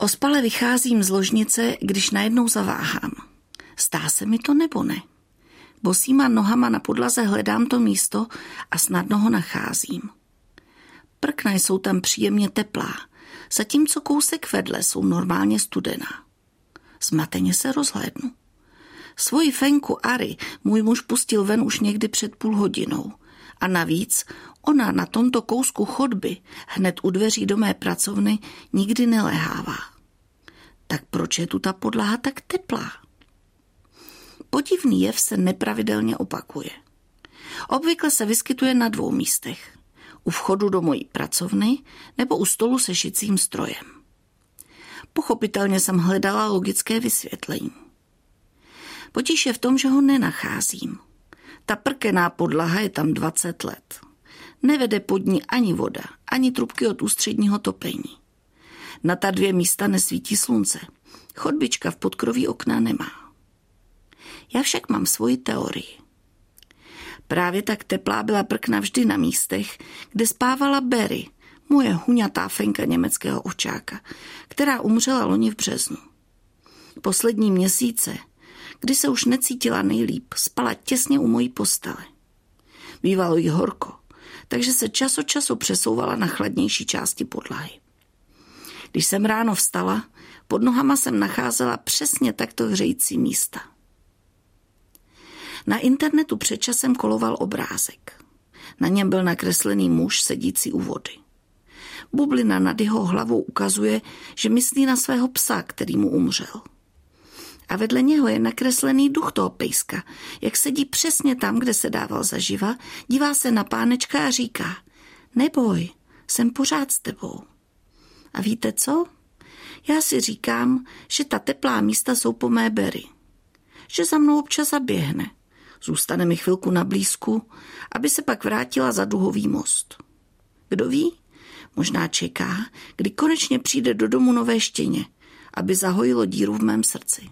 Ospale vycházím z ložnice, když najednou zaváhám. Stá se mi to nebo ne? Bosýma nohama na podlaze hledám to místo a snadno ho nacházím. Prkna jsou tam příjemně teplá, zatímco kousek vedle jsou normálně studená. Zmateně se rozhlédnu. Svoji fenku Ari můj muž pustil ven už někdy před půl hodinou. A navíc ona na tomto kousku chodby hned u dveří do mé pracovny nikdy nelehává. Tak proč je tu ta podlaha tak teplá? Podivný jev se nepravidelně opakuje. Obvykle se vyskytuje na dvou místech. U vchodu do mojí pracovny nebo u stolu se šicím strojem. Pochopitelně jsem hledala logické vysvětlení. Potíž je v tom, že ho nenacházím. Ta prkená podlaha je tam 20 let. Nevede pod ní ani voda, ani trubky od ústředního topení. Na ta dvě místa nesvítí slunce. Chodbička v podkroví okna nemá. Já však mám svoji teorii. Právě tak teplá byla prkna vždy na místech, kde spávala Berry, moje huňatá fenka německého očáka, která umřela loni v březnu. Poslední měsíce, kdy se už necítila nejlíp, spala těsně u mojí postele. Bývalo jí horko, takže se čas od času přesouvala na chladnější části podlahy. Když jsem ráno vstala, pod nohama jsem nacházela přesně takto hřející místa. Na internetu před časem koloval obrázek. Na něm byl nakreslený muž sedící u vody. Bublina nad jeho hlavou ukazuje, že myslí na svého psa, který mu umřel. A vedle něho je nakreslený duch toho pejska, jak sedí přesně tam, kde se dával zaživa, dívá se na pánečka a říká, neboj, jsem pořád s tebou. A víte co? Já si říkám, že ta teplá místa jsou po mé bery. Že za mnou občas zaběhne. Zůstane mi chvilku na blízku, aby se pak vrátila za duhový most. Kdo ví? Možná čeká, kdy konečně přijde do domu nové štěně, aby zahojilo díru v mém srdci.